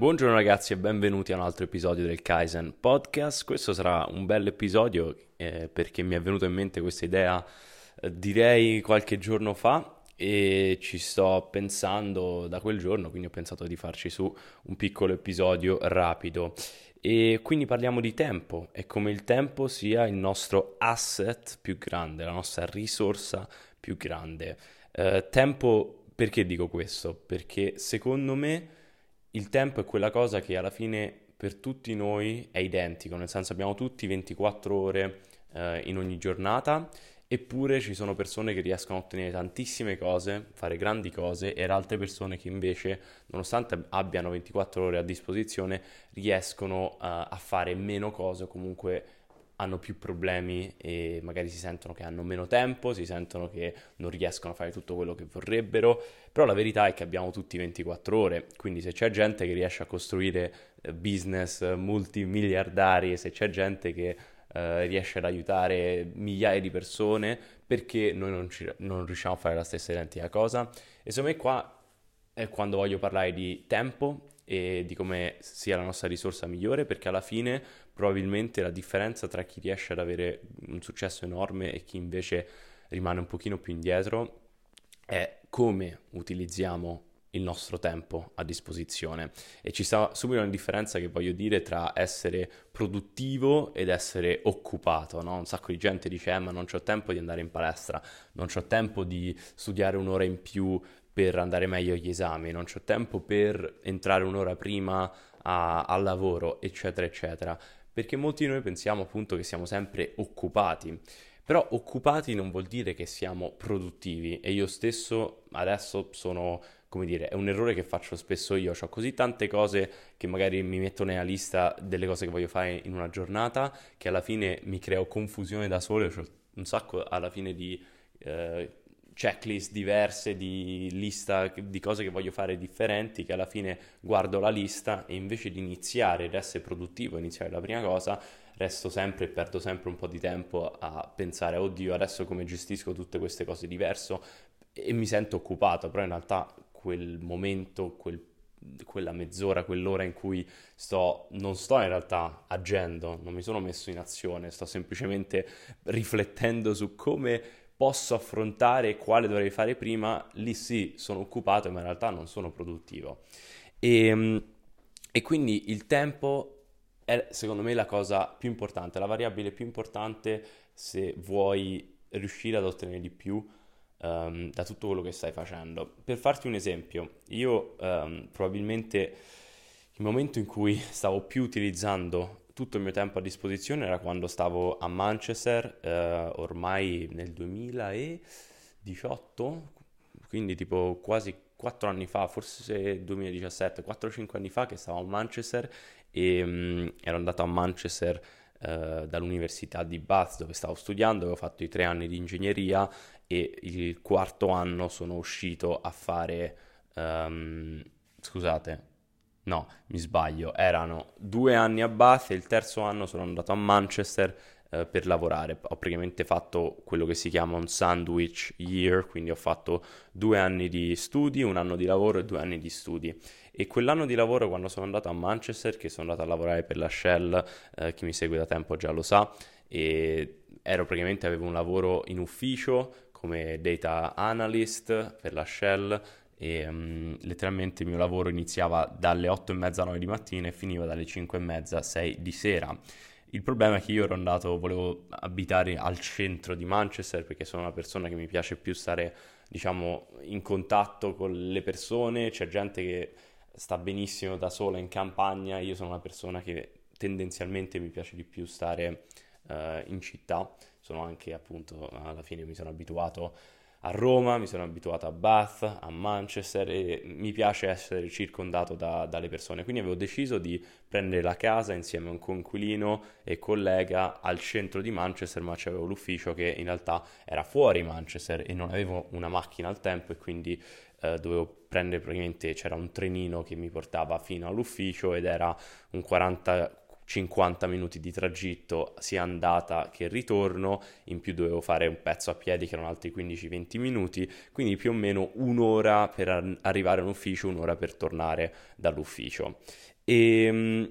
Buongiorno ragazzi e benvenuti a un altro episodio del Kaizen Podcast. Questo sarà un bel episodio eh, perché mi è venuta in mente questa idea eh, direi qualche giorno fa e ci sto pensando da quel giorno, quindi ho pensato di farci su un piccolo episodio rapido. E quindi parliamo di tempo e come il tempo sia il nostro asset più grande, la nostra risorsa più grande. Eh, tempo, perché dico questo? Perché secondo me il tempo è quella cosa che alla fine per tutti noi è identico, nel senso abbiamo tutti 24 ore eh, in ogni giornata, eppure ci sono persone che riescono a ottenere tantissime cose, fare grandi cose, e altre persone che invece, nonostante abbiano 24 ore a disposizione, riescono uh, a fare meno cose o comunque hanno più problemi e magari si sentono che hanno meno tempo, si sentono che non riescono a fare tutto quello che vorrebbero, però la verità è che abbiamo tutti 24 ore, quindi se c'è gente che riesce a costruire eh, business multimiliardari, se c'è gente che eh, riesce ad aiutare migliaia di persone, perché noi non, ci, non riusciamo a fare la stessa identica cosa? E secondo me qua è quando voglio parlare di tempo e di come sia la nostra risorsa migliore, perché alla fine probabilmente la differenza tra chi riesce ad avere un successo enorme e chi invece rimane un pochino più indietro è come utilizziamo il nostro tempo a disposizione e ci sta subito una differenza che voglio dire tra essere produttivo ed essere occupato, no? Un sacco di gente dice eh, ma non ho tempo di andare in palestra, non ho tempo di studiare un'ora in più per andare meglio agli esami, non ho tempo per entrare un'ora prima a, al lavoro, eccetera, eccetera. Perché molti di noi pensiamo appunto che siamo sempre occupati. Però occupati non vuol dire che siamo produttivi e io stesso adesso sono, come dire, è un errore che faccio spesso io, ho così tante cose che magari mi metto nella lista delle cose che voglio fare in una giornata che alla fine mi creo confusione da solo, ho un sacco alla fine di eh, checklist diverse, di lista di cose che voglio fare differenti, che alla fine guardo la lista e invece di iniziare ed essere produttivo, iniziare la prima cosa, resto sempre e perdo sempre un po' di tempo a pensare, oddio, adesso come gestisco tutte queste cose diverso? E mi sento occupato, però in realtà quel momento, quel, quella mezz'ora, quell'ora in cui sto, non sto in realtà agendo, non mi sono messo in azione, sto semplicemente riflettendo su come posso affrontare quale dovrei fare prima, lì sì sono occupato ma in realtà non sono produttivo. E, ehm, e quindi il tempo è secondo me la cosa più importante, la variabile più importante se vuoi riuscire ad ottenere di più um, da tutto quello che stai facendo. Per farti un esempio, io um, probabilmente il momento in cui stavo più utilizzando tutto il mio tempo a disposizione era quando stavo a Manchester, eh, ormai nel 2018, quindi tipo quasi 4 anni fa, forse 2017, 4-5 anni fa che stavo a Manchester e mh, mm, ero andato a Manchester eh, dall'università di Bath dove stavo studiando, avevo fatto i tre anni di ingegneria e il quarto anno sono uscito a fare, um, scusate, No, mi sbaglio, erano due anni a Bath e il terzo anno sono andato a Manchester eh, per lavorare. Ho praticamente fatto quello che si chiama un sandwich year, quindi ho fatto due anni di studi, un anno di lavoro e due anni di studi. E quell'anno di lavoro, quando sono andato a Manchester, che sono andato a lavorare per la Shell, eh, chi mi segue da tempo già lo sa, e ero praticamente avevo un lavoro in ufficio come data analyst per la Shell e um, letteralmente il mio lavoro iniziava dalle 8 e mezza 9 di mattina e finiva dalle 5 e mezza 6 di sera. Il problema è che io ero andato, volevo abitare al centro di Manchester perché sono una persona che mi piace più stare, diciamo, in contatto con le persone, c'è gente che sta benissimo da sola in campagna, io sono una persona che tendenzialmente mi piace di più stare uh, in città, sono anche appunto, alla fine mi sono abituato a Roma, mi sono abituato a Bath, a Manchester e mi piace essere circondato da, dalle persone. Quindi avevo deciso di prendere la casa insieme a un coinquilino e collega al centro di Manchester, ma c'avevo l'ufficio che in realtà era fuori Manchester e non avevo una macchina al tempo e quindi eh, dovevo prendere praticamente c'era un trenino che mi portava fino all'ufficio ed era un 40 50 minuti di tragitto sia andata che ritorno, in più dovevo fare un pezzo a piedi che erano altri 15-20 minuti, quindi più o meno un'ora per arrivare all'ufficio, un'ora per tornare dall'ufficio. E mm,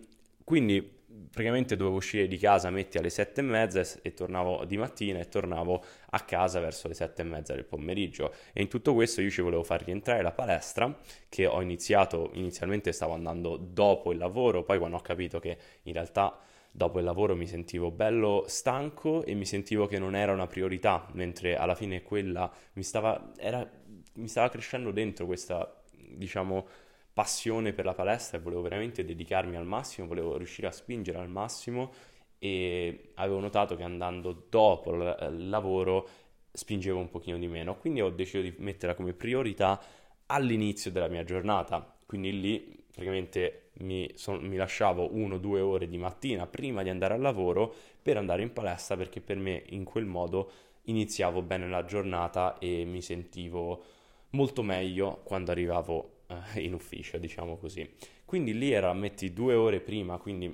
quindi praticamente dovevo uscire di casa, metti alle sette e mezza e tornavo di mattina e tornavo a casa verso le sette e mezza del pomeriggio. E in tutto questo io ci volevo far rientrare la palestra che ho iniziato, inizialmente stavo andando dopo il lavoro, poi quando ho capito che in realtà dopo il lavoro mi sentivo bello stanco e mi sentivo che non era una priorità, mentre alla fine quella mi stava, era, mi stava crescendo dentro questa, diciamo, passione per la palestra e volevo veramente dedicarmi al massimo, volevo riuscire a spingere al massimo e avevo notato che andando dopo il lavoro spingevo un pochino di meno, quindi ho deciso di metterla come priorità all'inizio della mia giornata, quindi lì praticamente mi, son, mi lasciavo uno o due ore di mattina prima di andare al lavoro per andare in palestra perché per me in quel modo iniziavo bene la giornata e mi sentivo molto meglio quando arrivavo uh, in ufficio, diciamo così. Quindi lì era, metti due ore prima, quindi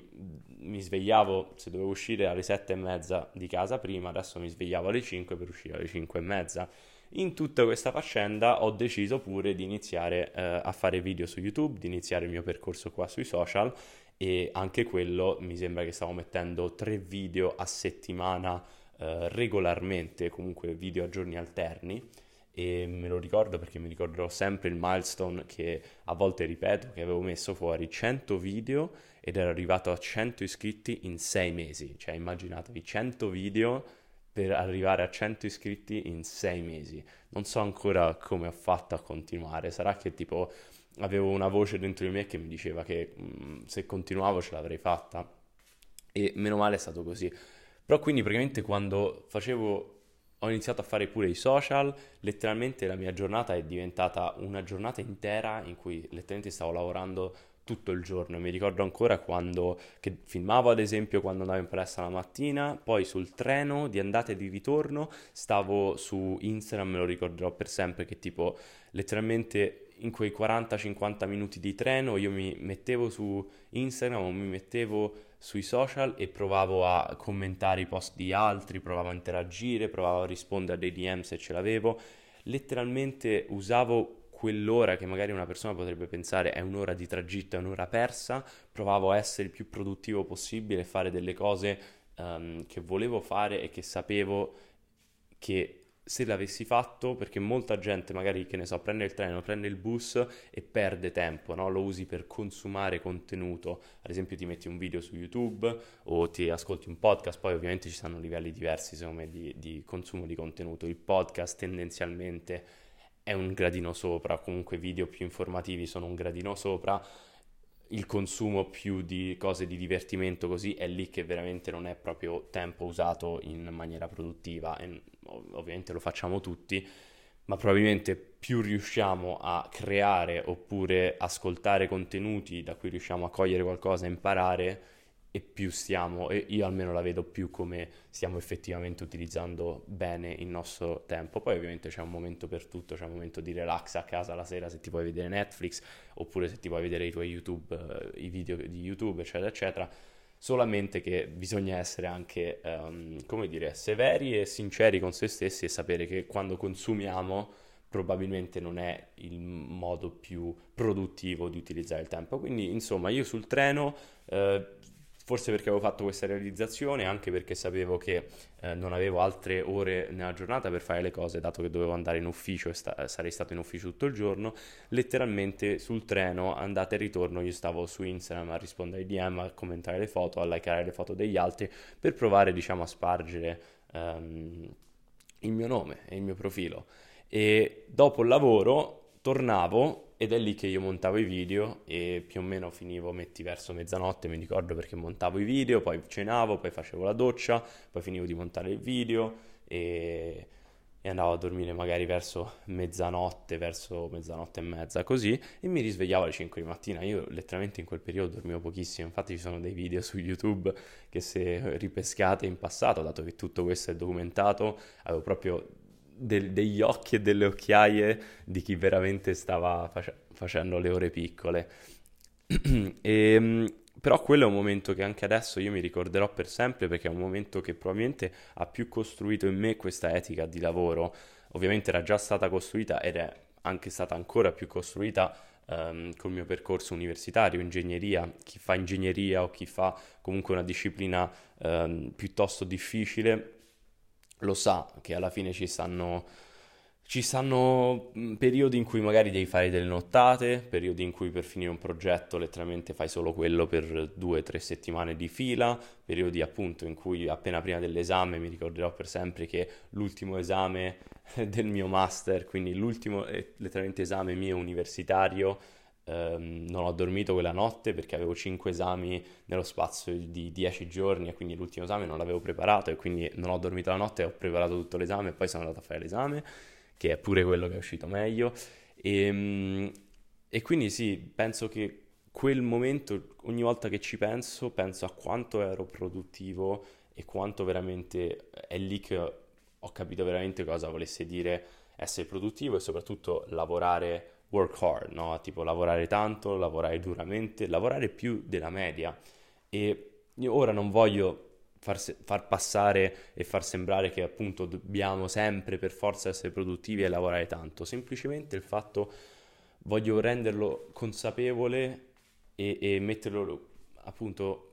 mi svegliavo, se dovevo uscire alle sette e mezza di casa prima, adesso mi svegliavo alle 5 per uscire alle cinque e mezza. In tutta questa faccenda ho deciso pure di iniziare uh, a fare video su YouTube, di iniziare il mio percorso qua sui social e anche quello mi sembra che stavo mettendo tre video a settimana uh, regolarmente, comunque video a giorni alterni e me lo ricordo perché mi ricorderò sempre il milestone che a volte ripeto che avevo messo fuori 100 video ed ero arrivato a 100 iscritti in 6 mesi, cioè immaginatevi 100 video per arrivare a 100 iscritti in 6 mesi. Non so ancora come ho fatto a continuare, sarà che tipo avevo una voce dentro di me che mi diceva che mh, mm, se continuavo ce l'avrei fatta e meno male è stato così. Però quindi praticamente quando facevo ho iniziato a fare pure i social, letteralmente la mia giornata è diventata una giornata intera in cui letteralmente stavo lavorando tutto il giorno. Mi ricordo ancora quando che filmavo ad esempio quando andavo in palestra la mattina, poi sul treno di andata e di ritorno stavo su Instagram, me lo ricorderò per sempre che tipo letteralmente in quei 40-50 minuti di treno io mi mettevo su Instagram o mi mettevo sui social e provavo a commentare i post di altri, provavo a interagire, provavo a rispondere a dei DM se ce l'avevo. Letteralmente usavo quell'ora che magari una persona potrebbe pensare è un'ora di tragitto, è un'ora persa, provavo a essere il più produttivo possibile, fare delle cose um, che volevo fare e che sapevo che se l'avessi fatto, perché molta gente magari, che ne so, prende il treno, prende il bus e perde tempo, no? Lo usi per consumare contenuto, ad esempio ti metti un video su YouTube o ti ascolti un podcast, poi ovviamente ci sono livelli diversi secondo me di, di consumo di contenuto, il podcast tendenzialmente è un gradino sopra, comunque video più informativi sono un gradino sopra, il consumo più di cose di divertimento così è lì che veramente non è proprio tempo usato in maniera produttiva e ovviamente lo facciamo tutti ma probabilmente più riusciamo a creare oppure ascoltare contenuti da cui riusciamo a cogliere qualcosa, imparare e più stiamo, e io almeno la vedo più come stiamo effettivamente utilizzando bene il nostro tempo. Poi ovviamente c'è un momento per tutto, c'è un momento di relax a casa la sera se ti puoi vedere Netflix oppure se ti puoi vedere i tuoi YouTube, eh, i video di YouTube, eccetera, eccetera. Solamente che bisogna essere anche, um, come dire, severi e sinceri con se stessi e sapere che quando consumiamo probabilmente non è il modo più produttivo di utilizzare il tempo. Quindi, insomma, io sul treno eh, forse perché avevo fatto questa realizzazione, anche perché sapevo che eh, non avevo altre ore nella giornata per fare le cose, dato che dovevo andare in ufficio e sta- sarei stato in ufficio tutto il giorno, letteralmente sul treno, andata e ritorno, io stavo su Instagram a rispondere ai DM, a commentare le foto, a likeare le foto degli altri, per provare, diciamo, a spargere um, il mio nome e il mio profilo. E dopo il lavoro tornavo ed è lì che io montavo i video e più o meno finivo, metti verso mezzanotte, mi ricordo perché montavo i video, poi cenavo, poi facevo la doccia, poi finivo di montare il video e, e andavo a dormire magari verso mezzanotte, verso mezzanotte e mezza così e mi risvegliavo alle 5 di mattina. Io letteralmente in quel periodo dormivo pochissimo, infatti ci sono dei video su YouTube che se ripescate in passato, dato che tutto questo è documentato, avevo proprio del, degli occhi e delle occhiaie di chi veramente stava face- facendo le ore piccole. e, ehm, però quello è un momento che anche adesso io mi ricorderò per sempre perché è un momento che probabilmente ha più costruito in me questa etica di lavoro. Ovviamente era già stata costruita ed è anche stata ancora più costruita um, col mio percorso universitario, ingegneria, chi fa ingegneria o chi fa comunque una disciplina um, piuttosto difficile lo sa che alla fine ci stanno ci stanno mm, periodi in cui magari devi fare delle nottate, periodi in cui per finire un progetto letteralmente fai solo quello per due o tre settimane di fila, periodi appunto in cui appena prima dell'esame mi ricorderò per sempre che l'ultimo esame del mio master, quindi l'ultimo eh, letteralmente esame mio universitario, ehm, non ho dormito quella notte perché avevo cinque esami nello spazio di dieci giorni e quindi l'ultimo esame non l'avevo preparato e quindi non ho dormito la notte, ho preparato tutto l'esame e poi sono andato a fare l'esame che è pure quello che è uscito meglio. E, ehm, e quindi sì, penso che quel momento, ogni volta che ci penso, penso a quanto ero produttivo e quanto veramente è lì che ho capito veramente cosa volesse dire essere produttivo e soprattutto lavorare work hard, no? Tipo lavorare tanto, lavorare duramente, lavorare più della media. E io ora non voglio far, far, passare e far sembrare che appunto dobbiamo sempre per forza essere produttivi e lavorare tanto, semplicemente il fatto voglio renderlo consapevole e, e metterlo appunto,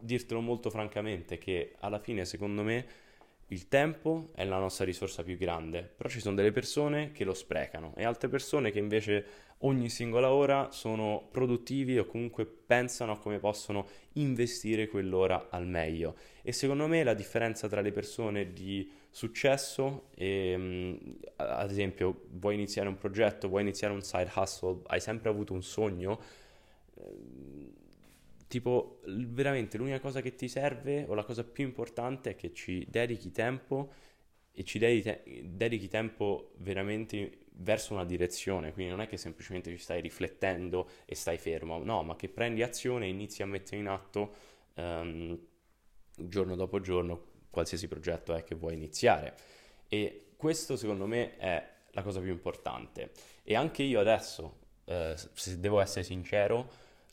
dirtelo molto francamente che alla fine secondo me il tempo è la nostra risorsa più grande, però ci sono delle persone che lo sprecano e altre persone che invece ogni singola ora sono produttivi o comunque pensano a come possono investire quell'ora al meglio. E secondo me la differenza tra le persone di successo e, mm, ad esempio, vuoi iniziare un progetto, vuoi iniziare un side hustle, hai sempre avuto un sogno, tipo veramente l'unica cosa che ti serve o la cosa più importante è che ci dedichi tempo e ci dedichi, dedichi tempo veramente verso una direzione, quindi non è che semplicemente ci stai riflettendo e stai fermo, no, ma che prendi azione e inizi a mettere in atto um, giorno dopo giorno qualsiasi progetto è che vuoi iniziare. E questo secondo me è la cosa più importante. E anche io adesso, eh, se devo essere sincero,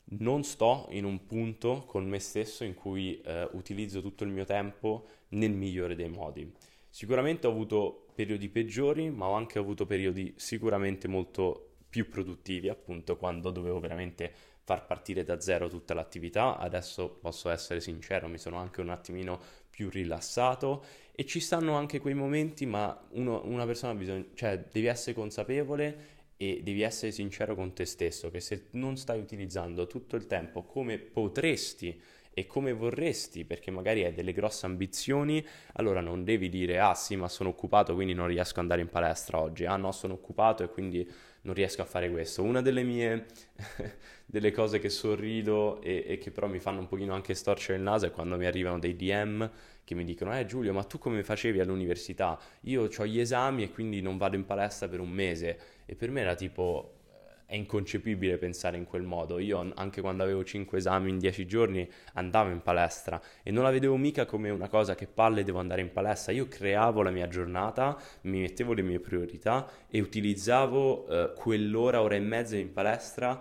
non sto in un punto con me stesso in cui eh, utilizzo tutto il mio tempo nel migliore dei modi. Sicuramente ho avuto periodi peggiori, ma ho anche avuto periodi sicuramente molto più produttivi, appunto quando dovevo veramente far partire da zero tutta l'attività. Adesso posso essere sincero, mi sono anche un attimino più rilassato e ci stanno anche quei momenti, ma uno, una persona bisogna, cioè devi essere consapevole e devi essere sincero con te stesso che se non stai utilizzando tutto il tempo come potresti e come vorresti, perché magari hai delle grosse ambizioni, allora non devi dire ah sì ma sono occupato quindi non riesco ad andare in palestra oggi, ah no sono occupato e quindi non riesco a fare questo. Una delle mie delle cose che sorrido e, e, che però mi fanno un pochino anche storcere il naso è quando mi arrivano dei DM che mi dicono eh Giulio ma tu come facevi all'università? Io ho gli esami e quindi non vado in palestra per un mese e per me era tipo è inconcepibile pensare in quel modo. Io anche quando avevo 5 esami in 10 giorni andavo in palestra e non la vedevo mica come una cosa che palle devo andare in palestra. Io creavo la mia giornata, mi mettevo le mie priorità e utilizzavo eh, quell'ora, ora e mezza in palestra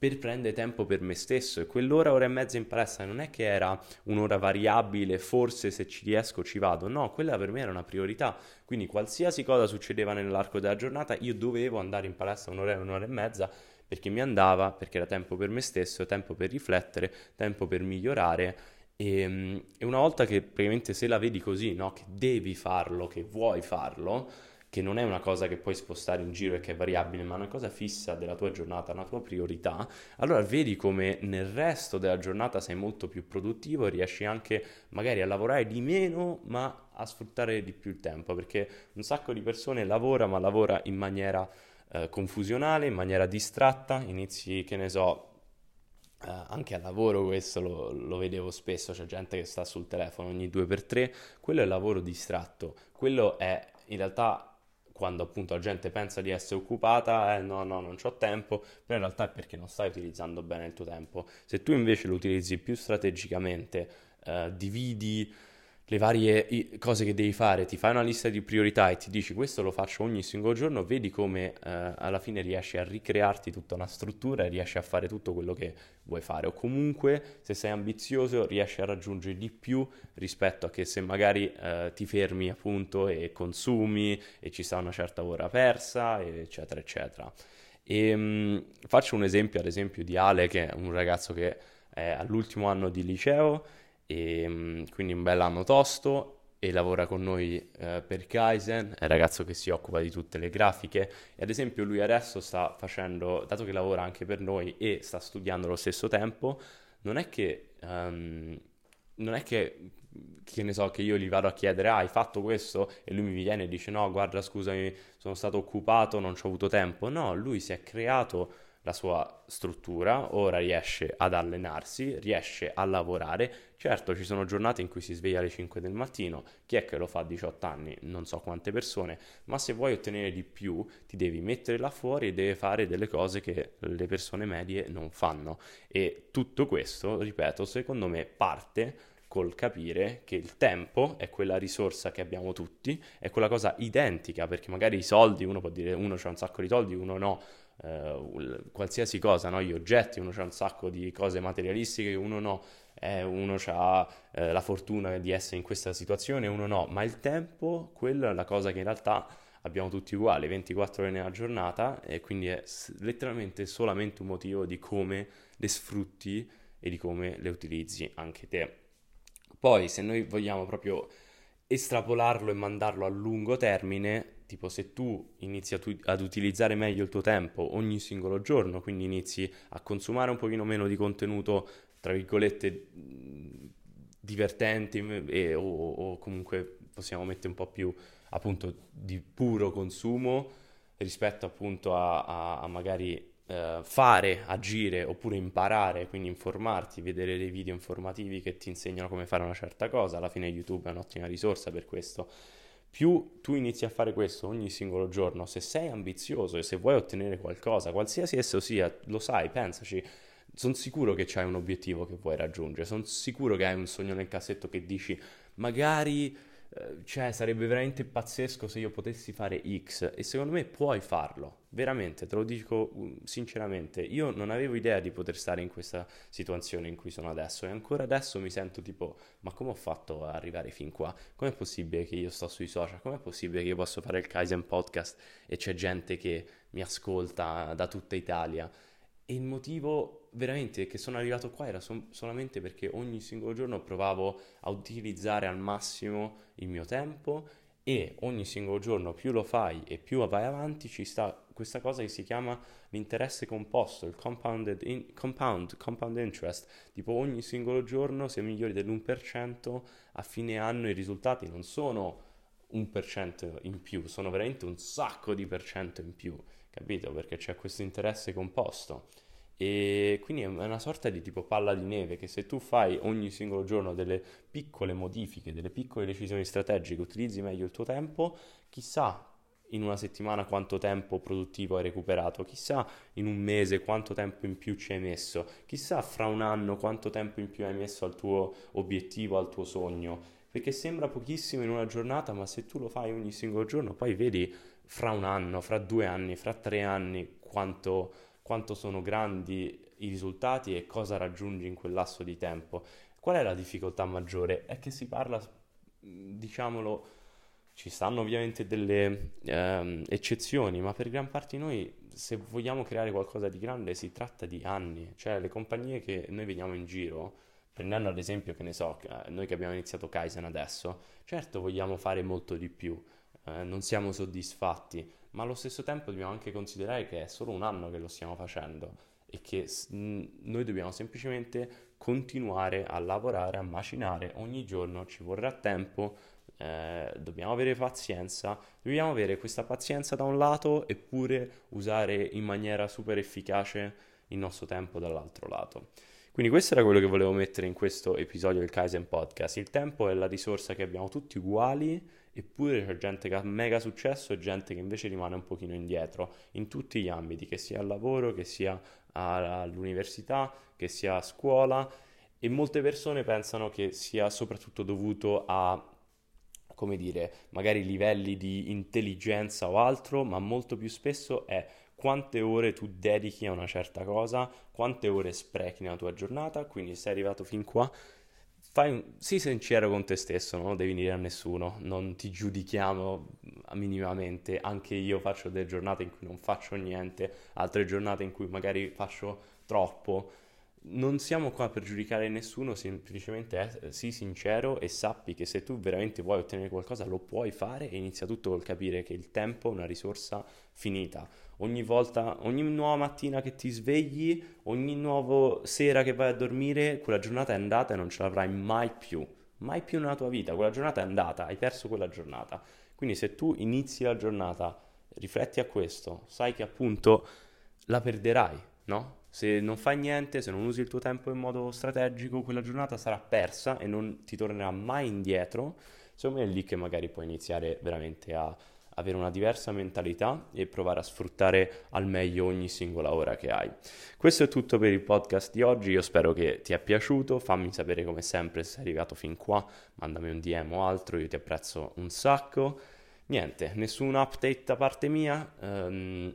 per prendere tempo per me stesso. E quell'ora, ora e mezza in palestra non è che era un'ora variabile, forse se ci riesco ci vado, no, quella per me era una priorità, quindi qualsiasi cosa succedeva nell'arco della giornata io dovevo andare in palestra un'ora un'ora e mezza perché mi andava, perché era tempo per me stesso, tempo per riflettere, tempo per migliorare. E, ehm, e una volta che praticamente se la vedi così, no, che devi farlo, che vuoi farlo, che non è una cosa che puoi spostare in giro e che è variabile, ma una cosa fissa della tua giornata, una tua priorità, allora vedi come nel resto della giornata sei molto più produttivo e riesci anche magari a lavorare di meno, ma a sfruttare di più il tempo, perché un sacco di persone lavora, ma lavora in maniera eh, confusionale, in maniera distratta, inizi, che ne so, Uh, anche al lavoro questo lo, lo, vedevo spesso, c'è gente che sta sul telefono ogni due per tre, quello è lavoro distratto, quello è in realtà quando appunto la gente pensa di essere occupata, eh no, no, non ho tempo, però in realtà è perché non stai utilizzando bene il tuo tempo. Se tu invece lo utilizzi più strategicamente, eh, dividi le varie cose che devi fare, ti fai una lista di priorità e ti dici questo lo faccio ogni singolo giorno, vedi come eh, alla fine riesci a ricrearti tutta una struttura e riesci a fare tutto quello che vuoi fare o comunque se sei ambizioso riesci a raggiungere di più rispetto a che se magari eh, ti fermi appunto e consumi e ci sta una certa ora persa eccetera eccetera. E um, faccio un esempio, ad esempio, di Ale, che è un ragazzo che è all'ultimo anno di liceo, e um, quindi un bel anno tosto, e lavora con noi eh, per Kaizen, è un ragazzo che si occupa di tutte le grafiche e ad esempio lui adesso sta facendo, dato che lavora anche per noi e sta studiando allo stesso tempo, non è che, um, non è che, che ne so, che io gli vado a chiedere, ah, hai fatto questo? E lui mi viene e dice, no, guarda, scusami, sono stato occupato, non ci ho avuto tempo. No, lui si è creato la sua struttura, ora riesce ad allenarsi, riesce a lavorare. Certo, ci sono giornate in cui si sveglia alle 5 del mattino, chi è che lo fa a 18 anni? Non so quante persone, ma se vuoi ottenere di più ti devi mettere là fuori e devi fare delle cose che le persone medie non fanno. E tutto questo, ripeto, secondo me parte col capire che il tempo è quella risorsa che abbiamo tutti, è quella cosa identica, perché magari i soldi, uno può dire uno c'ha un sacco di soldi, uno no, eh, qualsiasi cosa, no? gli oggetti, uno ha un sacco di cose materialistiche, uno no, eh, uno ha eh, la fortuna di essere in questa situazione, uno no, ma il tempo, quella è la cosa che in realtà abbiamo tutti uguali, 24 ore nella giornata e quindi è letteralmente solamente un motivo di come le sfrutti e di come le utilizzi anche te. Poi se noi vogliamo proprio estrapolarlo e mandarlo a lungo termine, tipo se tu inizi tu- ad utilizzare meglio il tuo tempo ogni singolo giorno, quindi inizi a consumare un pochino meno di contenuto, tra virgolette, divertenti e, o, o comunque possiamo mettere un po' più appunto di puro consumo rispetto appunto a, a, a magari eh, fare, agire oppure imparare, quindi informarti, vedere dei video informativi che ti insegnano come fare una certa cosa. Alla fine YouTube è un'ottima risorsa per questo. Più tu inizi a fare questo ogni singolo giorno, se sei ambizioso e se vuoi ottenere qualcosa, qualsiasi esso sia, lo sai, pensaci, sono sicuro che c'hai un obiettivo che vuoi raggiungere, sono sicuro che hai un sogno nel cassetto che dici magari cioè sarebbe veramente pazzesco se io potessi fare X e secondo me puoi farlo, veramente, te lo dico mm, sinceramente, io non avevo idea di poter stare in questa situazione in cui sono adesso e ancora adesso mi sento tipo ma come ho fatto ad arrivare fin qua? Com'è possibile che io sto sui social? Com'è possibile che io posso fare il Kaizen podcast e c'è gente che mi ascolta da tutta Italia? E il motivo veramente che sono arrivato qua era som- solamente perché ogni singolo giorno provavo a utilizzare al massimo il mio tempo e ogni singolo giorno più lo fai e più vai avanti ci sta questa cosa che si chiama l'interesse composto, il in- compound, compound interest, tipo ogni singolo giorno se migliori dell'1% a fine anno i risultati non sono un per cento in più, sono veramente un sacco di per cento in più capito? Perché c'è questo interesse composto. E quindi è una sorta di tipo palla di neve che se tu fai ogni singolo giorno delle piccole modifiche, delle piccole decisioni strategiche, utilizzi meglio il tuo tempo, chissà in una settimana quanto tempo produttivo hai recuperato, chissà in un mese quanto tempo in più ci hai messo, chissà fra un anno quanto tempo in più hai messo al tuo obiettivo, al tuo sogno, perché sembra pochissimo in una giornata, ma se tu lo fai ogni singolo giorno, poi vedi fra un anno, fra due anni, fra tre anni quanto, quanto sono grandi i risultati e cosa raggiungi in quel lasso di tempo. Qual è la difficoltà maggiore? È che si parla, diciamolo, ci stanno ovviamente delle ehm, eccezioni, ma per gran parte noi, se vogliamo creare qualcosa di grande, si tratta di anni. Cioè, le compagnie che noi vediamo in giro, prendendo ad esempio, che ne so, noi che abbiamo iniziato Kaizen adesso, certo vogliamo fare molto di più, eh, non siamo soddisfatti, ma allo stesso tempo dobbiamo anche considerare che è solo un anno che lo stiamo facendo e che noi dobbiamo semplicemente continuare a lavorare, a macinare ogni giorno, ci vorrà tempo, eh, dobbiamo avere pazienza, dobbiamo avere questa pazienza da un lato eppure usare in maniera super efficace il nostro tempo dall'altro lato. Quindi questo era quello che volevo mettere in questo episodio del Kaizen Podcast. Il tempo è la risorsa che abbiamo tutti uguali eppure c'è gente che ha mega successo e gente che invece rimane un pochino indietro in tutti gli ambiti, che sia al lavoro, che sia all'università, che sia a scuola. E molte persone pensano che sia soprattutto dovuto a come dire, magari livelli di intelligenza o altro, ma molto più spesso è quante ore tu dedichi a una certa cosa, quante ore sprechi nella tua giornata, quindi se sei arrivato fin qua fai, sii sincero con te stesso, non devi dire a nessuno, non ti giudichiamo minimamente, anche io faccio delle giornate in cui non faccio niente, altre giornate in cui magari faccio troppo, non siamo qua per giudicare nessuno, semplicemente eh, sii sincero e sappi che se tu veramente vuoi ottenere qualcosa lo puoi fare e inizia tutto col capire che il tempo è una risorsa finita. Ogni volta, ogni nuova mattina che ti svegli, ogni nuova sera che vai a dormire, quella giornata è andata e non ce l'avrai mai più. Mai più nella tua vita, quella giornata è andata, hai perso quella giornata. Quindi se tu inizi la giornata, rifletti a questo, sai che appunto la perderai, no? Se non fai niente, se non usi il tuo tempo in modo strategico, quella giornata sarà persa e non ti tornerà mai indietro. Secondo me è lì che magari puoi iniziare veramente a avere una diversa mentalità e provare a sfruttare al meglio ogni singola ora che hai. Questo è tutto per il podcast di oggi, io spero che ti è piaciuto, fammi sapere come sempre se sei arrivato fin qua, mandami un DM o altro, io ti apprezzo un sacco. Niente, nessun update da parte mia. Um,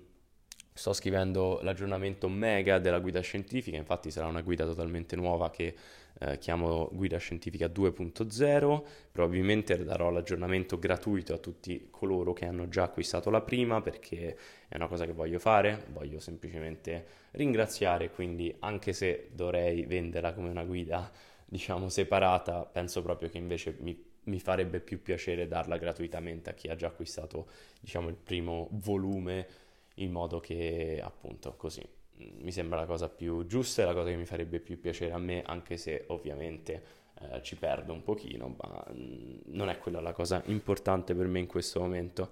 Sto scrivendo l'aggiornamento mega della guida scientifica, infatti sarà una guida totalmente nuova che eh, chiamo guida scientifica 2.0, probabilmente darò l'aggiornamento gratuito a tutti coloro che hanno già acquistato la prima perché è una cosa che voglio fare, voglio semplicemente ringraziare, quindi anche se dovrei venderla come una guida diciamo separata, penso proprio che invece mi mi farebbe più piacere darla gratuitamente a chi ha già acquistato diciamo il primo volume in modo che appunto così mi sembra la cosa più giusta e la cosa che mi farebbe più piacere a me, anche se ovviamente eh, ci perdo un pochino, ma mm, non è quella la cosa importante per me in questo momento.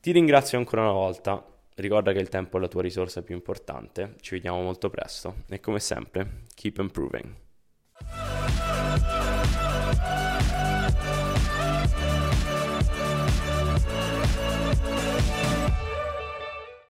Ti ringrazio ancora una volta, ricorda che il tempo è la tua risorsa più importante, ci vediamo molto presto e come sempre, keep improving.